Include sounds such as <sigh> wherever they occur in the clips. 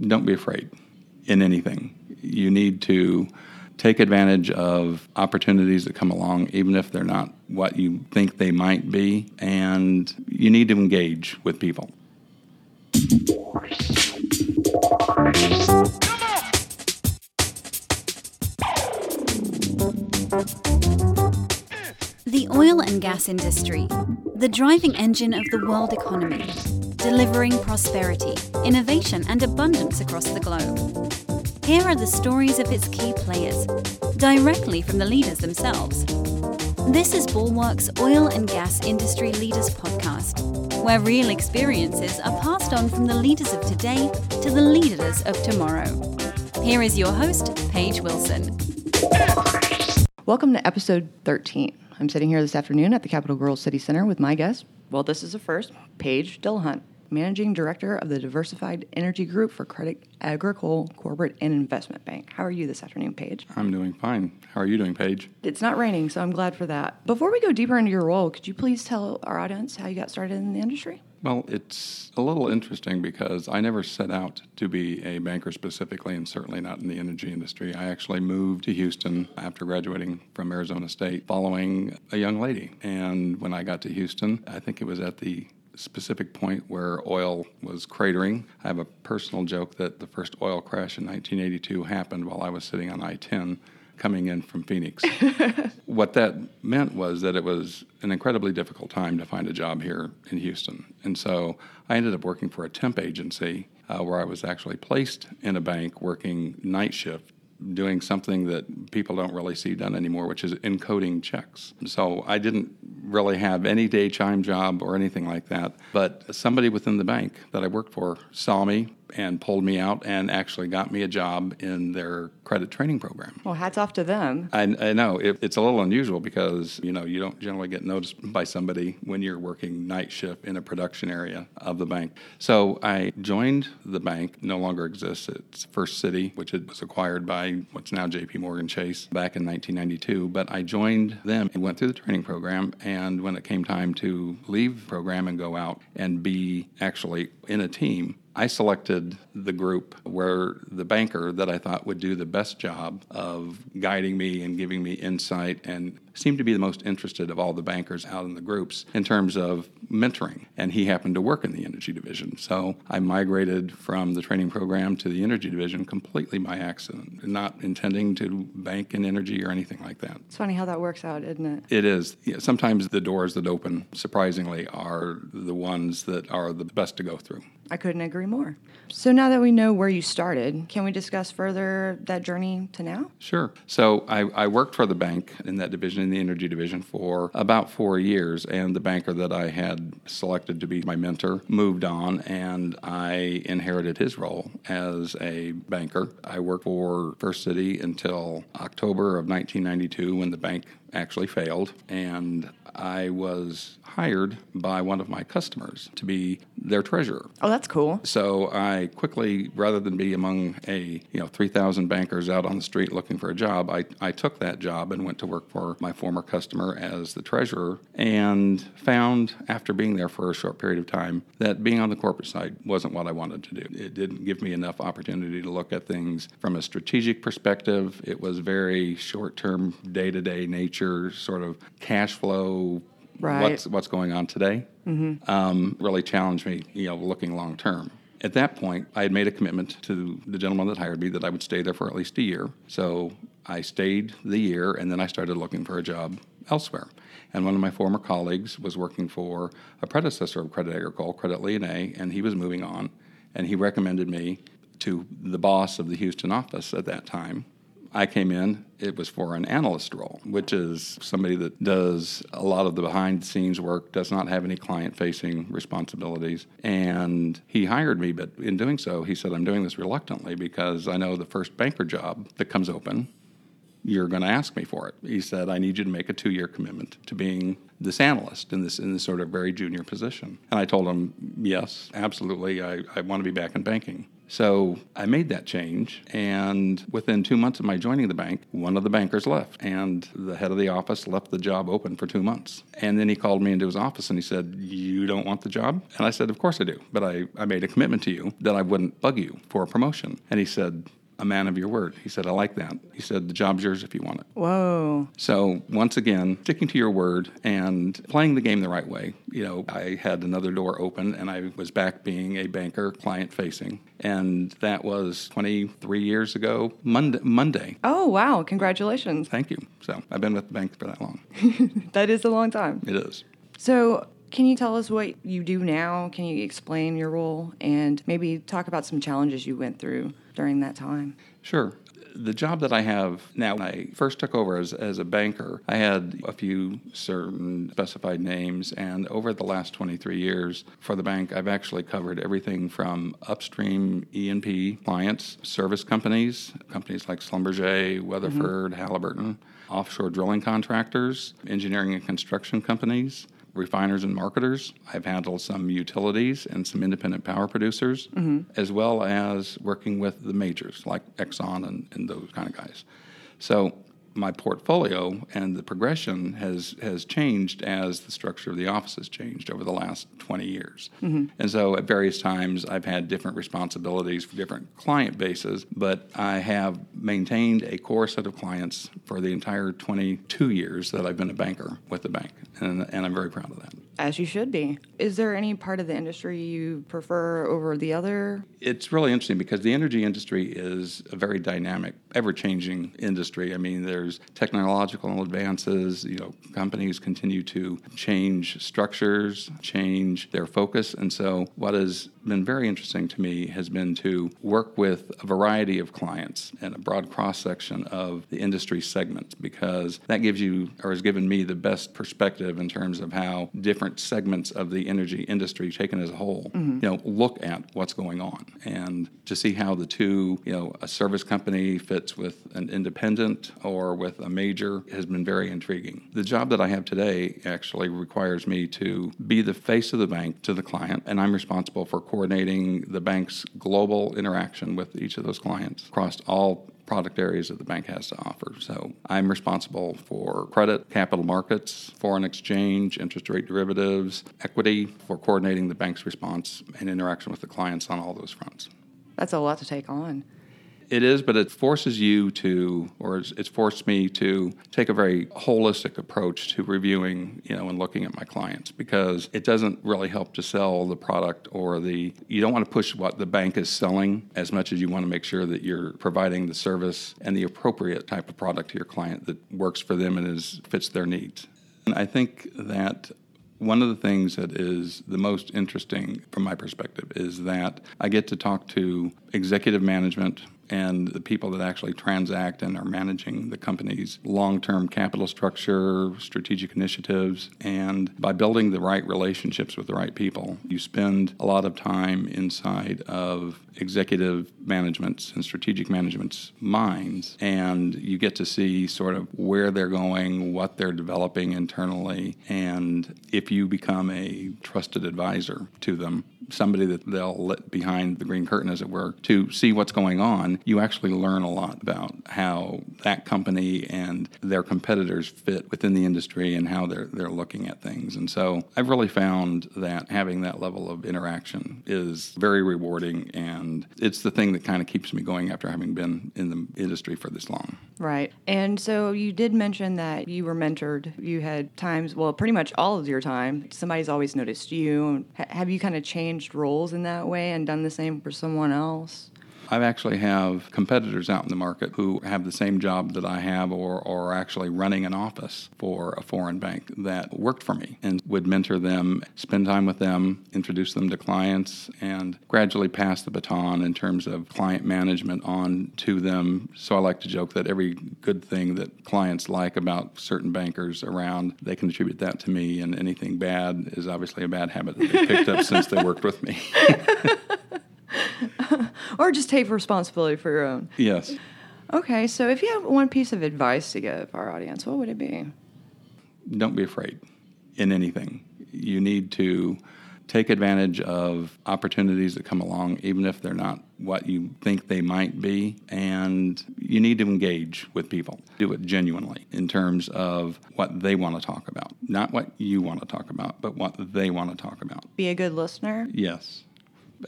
don't be afraid in anything. You need to take advantage of opportunities that come along, even if they're not what you think they might be, and you need to engage with people. The oil and gas industry, the driving engine of the world economy, delivering prosperity, innovation, and abundance across the globe. Here are the stories of its key players, directly from the leaders themselves. This is Bulwark's Oil and Gas Industry Leaders Podcast, where real experiences are passed on from the leaders of today to the leaders of tomorrow. Here is your host, Paige Wilson. Welcome to episode 13. I'm sitting here this afternoon at the Capital Grill's City Center with my guest. Well, this is a first, Page Dillehunt. Managing Director of the Diversified Energy Group for Credit Agricole Corporate and Investment Bank. How are you this afternoon, Page? I'm doing fine. How are you doing, Paige? It's not raining, so I'm glad for that. Before we go deeper into your role, could you please tell our audience how you got started in the industry? Well, it's a little interesting because I never set out to be a banker specifically, and certainly not in the energy industry. I actually moved to Houston after graduating from Arizona State following a young lady. And when I got to Houston, I think it was at the specific point where oil was cratering. I have a personal joke that the first oil crash in 1982 happened while I was sitting on I 10 coming in from Phoenix. <laughs> what that meant was that it was an incredibly difficult time to find a job here in Houston. And so I ended up working for a temp agency uh, where I was actually placed in a bank working night shift doing something that people don't really see done anymore, which is encoding checks. So I didn't really have any day chime job or anything like that. But somebody within the bank that I worked for saw me, and pulled me out and actually got me a job in their credit training program. Well, hats off to them. I, I know it, it's a little unusual because you know you don't generally get noticed by somebody when you're working night shift in a production area of the bank. So I joined the bank. No longer exists. It's First City, which it was acquired by what's now J.P. Morgan Chase back in 1992. But I joined them and went through the training program. And when it came time to leave program and go out and be actually in a team, I selected the group where the banker that I thought would do the best job of guiding me and giving me insight and seemed to be the most interested of all the bankers out in the groups in terms of mentoring. And he happened to work in the energy division. So I migrated from the training program to the energy division completely by accident, not intending to bank in energy or anything like that. It's funny how that works out, isn't it? It is. Yeah, Sometimes the doors that open, surprisingly, are the ones that are the best to go through. I couldn't agree more. So now that we know where you started, can we discuss further that journey to now? Sure. So I, I, worked for the bank in that division, in the energy division, for about four years, and the banker that I had selected to be my mentor moved on, and I inherited his role as a banker. I worked for First City until October of 1992 when the bank actually failed, and I was hired by one of my customers to be their treasurer. Oh, that's cool. So I quickly, rather than be among a you know 3,000 bankers out on the street looking for a job, I, I took that job and went to work for my former customer as the treasurer, and found after being there for a short period of time that being on the corporate side wasn't what I wanted to do. It didn't give me enough opportunity to look at things from a strategic perspective. It was very short-term, day-to-day nature, sort of cash flow right. what's what's going on today mm-hmm. um, really challenged me, you know, looking long term. At that point, I had made a commitment to the gentleman that hired me that I would stay there for at least a year. So I stayed the year, and then I started looking for a job elsewhere. And one of my former colleagues was working for a predecessor of Credit Agricole, Credit Lyonnais, and he was moving on. And he recommended me to the boss of the Houston office at that time, I came in, it was for an analyst role, which is somebody that does a lot of the behind the scenes work, does not have any client facing responsibilities. And he hired me, but in doing so, he said, I'm doing this reluctantly because I know the first banker job that comes open you're going to ask me for it. He said, I need you to make a two year commitment to being this analyst in this in this sort of very junior position. And I told him, yes, absolutely, I, I want to be back in banking. So I made that change, and within two months of my joining the bank, one of the bankers left, and the head of the office left the job open for two months. And then he called me into his office and he said, You don't want the job? And I said, Of course I do, but I, I made a commitment to you that I wouldn't bug you for a promotion. And he said, a man of your word. He said, I like that. He said, the job's yours if you want it. Whoa. So, once again, sticking to your word and playing the game the right way. You know, I had another door open and I was back being a banker, client facing. And that was 23 years ago, Monday. Monday. Oh, wow. Congratulations. Thank you. So, I've been with the bank for that long. <laughs> that is a long time. It is. So, can you tell us what you do now? Can you explain your role and maybe talk about some challenges you went through during that time? Sure. The job that I have now, when I first took over as, as a banker, I had a few certain specified names, and over the last 23 years for the bank, I've actually covered everything from upstream E&P clients, service companies, companies like Schlumberger, Weatherford, mm-hmm. Halliburton, offshore drilling contractors, engineering and construction companies, refiners and marketers. I've handled some utilities and some independent power producers, mm-hmm. as well as working with the majors like Exxon and, and those kind of guys. So my portfolio and the progression has has changed as the structure of the office has changed over the last 20 years. Mm-hmm. And so at various times I've had different responsibilities for different client bases, but I have maintained a core set of clients for the entire 22 years that I've been a banker with the bank. And, and I'm very proud of that. As you should be. Is there any part of the industry you prefer over the other? It's really interesting because the energy industry is a very dynamic, ever changing industry. I mean, there's technological advances, you know, companies continue to change structures, change their focus. And so, what has been very interesting to me has been to work with a variety of clients and a broad cross section of the industry segments because that gives you or has given me the best perspective in terms of how different segments of the energy industry taken as a whole mm-hmm. you know look at what's going on and to see how the two you know a service company fits with an independent or with a major has been very intriguing the job that I have today actually requires me to be the face of the bank to the client and I'm responsible for coordinating the bank's global interaction with each of those clients across all product areas that the bank has to offer. So I'm responsible for credit, capital markets, foreign exchange, interest rate derivatives, equity, for coordinating the bank's response and interaction with the clients on all those fronts. That's a lot to take on. It is, but it forces you to, or it's forced me to take a very holistic approach to reviewing, you know, and looking at my clients because it doesn't really help to sell the product or the, you don't want to push what the bank is selling as much as you want to make sure that you're providing the service and the appropriate type of product to your client that works for them and is fits their needs. And I think that one of the things that is the most interesting from my perspective is that I get to talk to executive management, and the people that actually transact and are managing the company's long term capital structure, strategic initiatives. And by building the right relationships with the right people, you spend a lot of time inside of executive management's and strategic management's minds, and you get to see sort of where they're going, what they're developing internally, and if you become a trusted advisor to them, somebody that they'll let behind the green curtain, as it were, to see what's going on, you actually learn a lot about how that company and their competitors fit within the industry and how they're they're looking at things. And so I've really found that having that level of interaction is very rewarding and it's the thing that kind of keeps me going after having been in the industry for this long. Right. And so you did mention that you were mentored. You had times, well, pretty much all of your time, somebody's always noticed you. Have you kind of changed roles in that way and done the same for someone else? I actually have competitors out in the market who have the same job that I have or, or are actually running an office for a foreign bank that worked for me and would mentor them, spend time with them, introduce them to clients, and gradually pass the baton in terms of client management on to them. So I like to joke that every good thing that clients like about certain bankers around, they can attribute that to me, and anything bad is obviously a bad habit that they picked up <laughs> since they worked with me. <laughs> or just take responsibility for your own. Yes. Okay, so if you have one piece of advice to give our audience, what would it be? Don't be afraid in anything. You need to take advantage of opportunities that come along, even if they're not what you think they might be. And you need to engage with people. Do it genuinely in terms of what they want to talk about. Not what you want to talk about, but what they want to talk about. Be a good listener. Yes.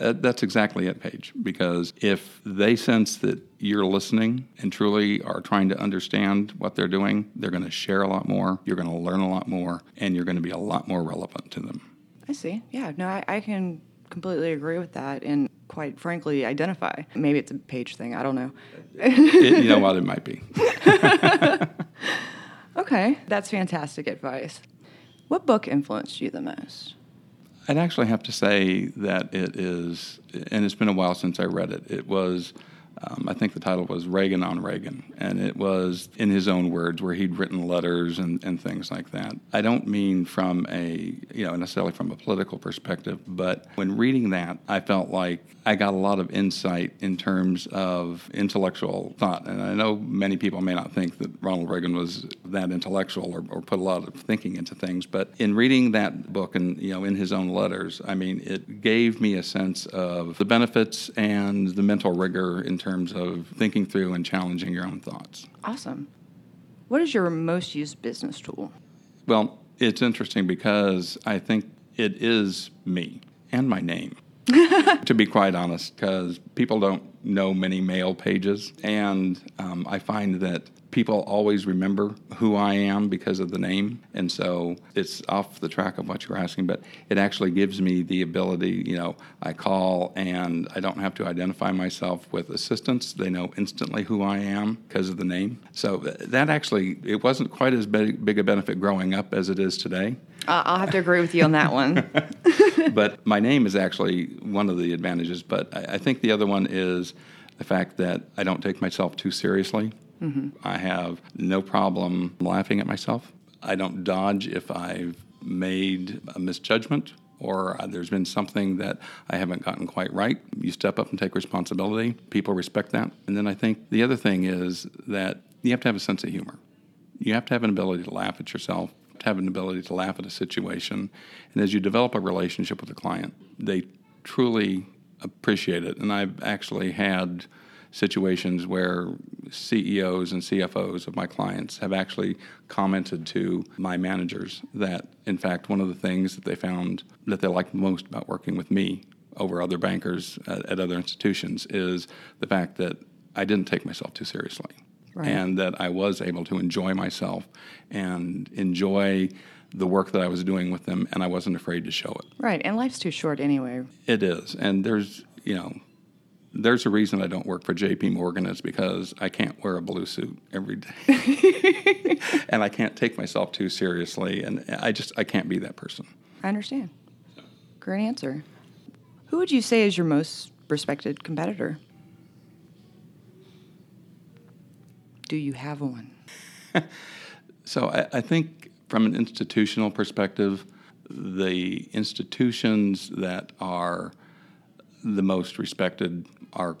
Uh, That's exactly it, Paige. Because if they sense that you're listening and truly are trying to understand what they're doing, they're going to share a lot more, you're going to learn a lot more, and you're going to be a lot more relevant to them. I see. Yeah, no, I, I can completely agree with that and quite frankly identify. Maybe it's a page thing, I don't know. It- you know what? It might be. <laughs> Okay, that's fantastic advice. What book influenced you the most? I'd actually have to say that it is, and it's been a while since I read it. It was, um, I think the title was Reagan on Reagan, and it was in his own words where he'd written letters and, and things like that. I don't mean from a, you know, necessarily from a political perspective, but when reading that, I felt like I got a lot of insight in terms of intellectual thought. And I know many people may not think that Ronald Reagan was that intellectual or, or put a lot of thinking into things, but in reading that book and, you know, in his own letters, I mean, it gave me a sense of the benefits and the mental rigor in terms of thinking through and challenging your own thoughts. Awesome. What is your most used business tool? Well, it's interesting because I think it is me and my name. <laughs> to be quite honest, because people don't know many male pages, and um, I find that people always remember who I am because of the name, and so it's off the track of what you're asking, but it actually gives me the ability. You know, I call and I don't have to identify myself with assistants; they know instantly who I am because of the name. So that actually it wasn't quite as big, big a benefit growing up as it is today Uh, I'll have to agree with you on that one. <laughs> but my name is actually one of the advantages. But I, I think the other one is the fact that I don't take myself too seriously. I have no problem laughing at myself. I don't dodge if I've made a misjudgment or uh, there's been something that I haven't gotten quite right. You step up and take responsibility. People respect that. And then I think the other thing is that you have to have a sense of humor. You have to have an ability to laugh at yourself, have an ability to laugh at a situation. And as you develop a relationship with a client, they truly appreciate it. And I've actually had situations where CEOs and CFOs of my clients have actually commented to my managers that, in fact, one of the things that they found that they liked most about working with me over other bankers at, at other institutions is the fact that I didn't take myself too seriously Right. and that I was able to enjoy myself and enjoy the work that I was doing with them, and I wasn't afraid to show it. right, and life's too short anyway. It is, and there's you know, there's a reason I don't work for J.P. Morgan is because I can't wear a blue suit every day, <laughs> and I can't take myself too seriously, and I just I can't be that person. I understand. Great answer. Who would you say is your most respected competitor? Do you have one? <laughs> So I, I think from an institutional perspective, the institutions that are the most respected are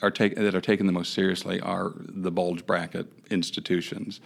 are take, that are taken the most seriously are the bulge bracket institutions.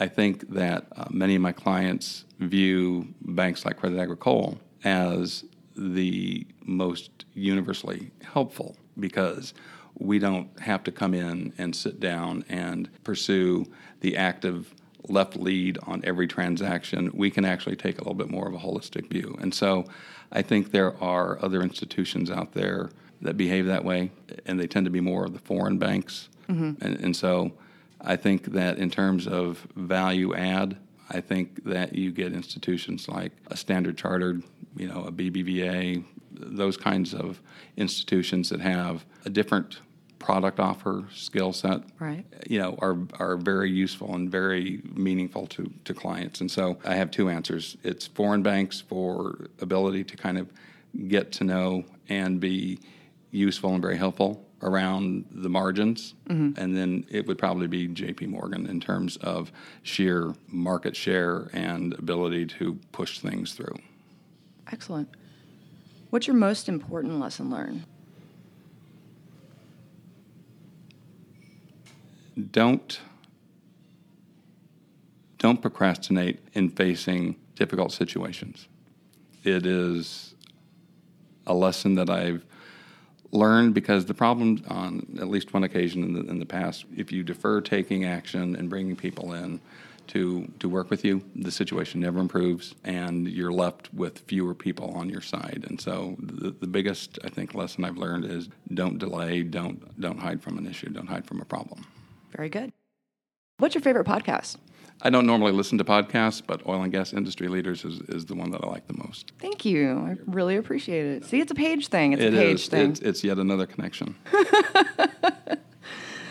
I think that uh, many of my clients view banks like Credit Agricole as the most universally helpful because we don't have to come in and sit down and pursue the active left lead on every transaction. We can actually take a little bit more of a holistic view. And so I think there are other institutions out there that behave that way, and they tend to be more of the foreign banks. Mm-hmm. And, and so I think that in terms of value add, I think that you get institutions like a Standard Chartered, you know, a BBVA, those kinds of institutions that have a different product offer, skill set, Right. you know, are are very useful and very meaningful to to clients. And so I have two answers. It's foreign banks for ability to kind of get to know and be useful and very helpful around the margins. Mm-hmm. And then it would probably be JP Morgan in terms of sheer market share and ability to push things through. Excellent. What's your most important lesson learned? Don't don't procrastinate in facing difficult situations. It is a lesson that I've learned because the problem on at least one occasion in the, in the past, if you defer taking action and bringing people in to, to work with you, the situation never improves and you're left with fewer people on your side. And so the, the biggest, I think, lesson I've learned is don't delay, don't, don't hide from an issue, don't hide from a problem. Very good. What's your favorite podcast? I don't normally listen to podcasts, but Oil and Gas Industry Leaders is, is the one that I like the most. Thank you. I really appreciate it. See, it's a page thing. It's It a page is. thing. It's, it's yet another connection. <laughs>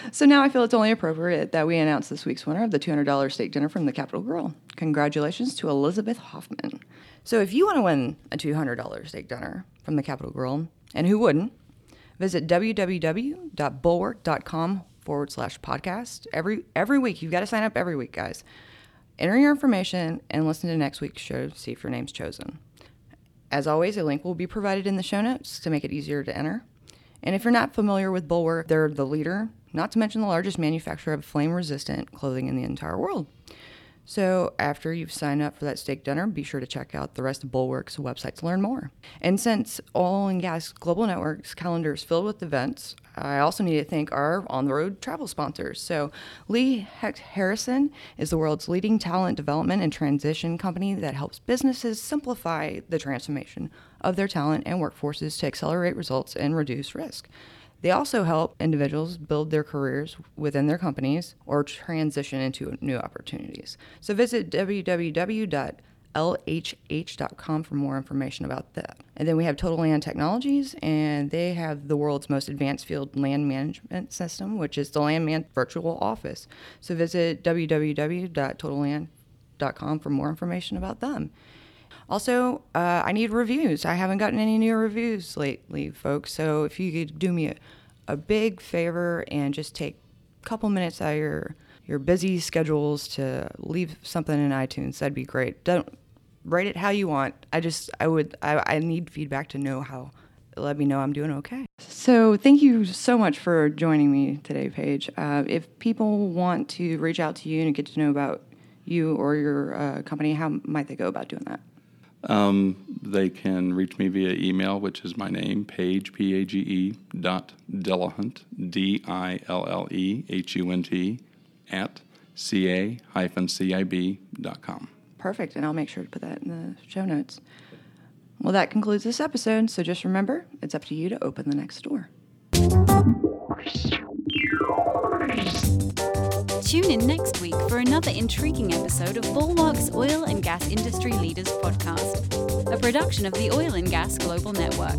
So now I feel it's only appropriate that we announce this week's winner of the $200 steak dinner from the Capital Grill. Congratulations to Elizabeth Hoffman. So if you want to win a $200 steak dinner from the Capital Grill, and who wouldn't, visit www.bulwark.com forward slash podcast. Every, every week, you've got to sign up every week, guys. Enter your information and listen to next week's show to see if your name's chosen. As always, a link will be provided in the show notes to make it easier to enter. And if you're not familiar with Bulwark, they're the leader, not to mention the largest manufacturer of flame resistant clothing in the entire world. So, after you've signed up for that steak dinner, be sure to check out the rest of Bulwark's website to learn more. And since Oil and Gas Global Network's calendar is filled with events, I also need to thank our on the road travel sponsors. So, Lee Hecht Harrison is the world's leading talent development and transition company that helps businesses simplify the transformation of their talent and workforces to accelerate results and reduce risk. They also help individuals build their careers within their companies or transition into new opportunities. So visit www.lhh.com for more information about that. And then we have Total Land Technologies, and they have the world's most advanced field land management system, which is the Landman Virtual Office. So visit www.totalland.com for more information about them. Also, uh, I need reviews. I haven't gotten any new reviews lately, folks. So if you could do me a, a big favor and just take a couple minutes out of your your busy schedules to leave something in iTunes, that'd be great. Don't rate it how you want. I just I would I, I need feedback to know how. Let me know I'm doing okay. So thank you so much for joining me today, Page. Uh, if people want to reach out to you and get to know about you or your uh, company, how might they go about doing that? Um, they can reach me via email, which is my name, Page, P A G E, dot Dillehunt, D I L L E H U N T, at ca com. Perfect, and I'll make sure to put that in the show notes. Well, that concludes this episode, so just remember it's up to you to open the next door. Tune in next week for another intriguing episode of Bulwark's Oil and Gas Industry Leaders Podcast, a production of the Oil and Gas Global Network.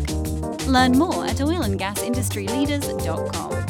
Learn more at oilandgasindustryleaders.com.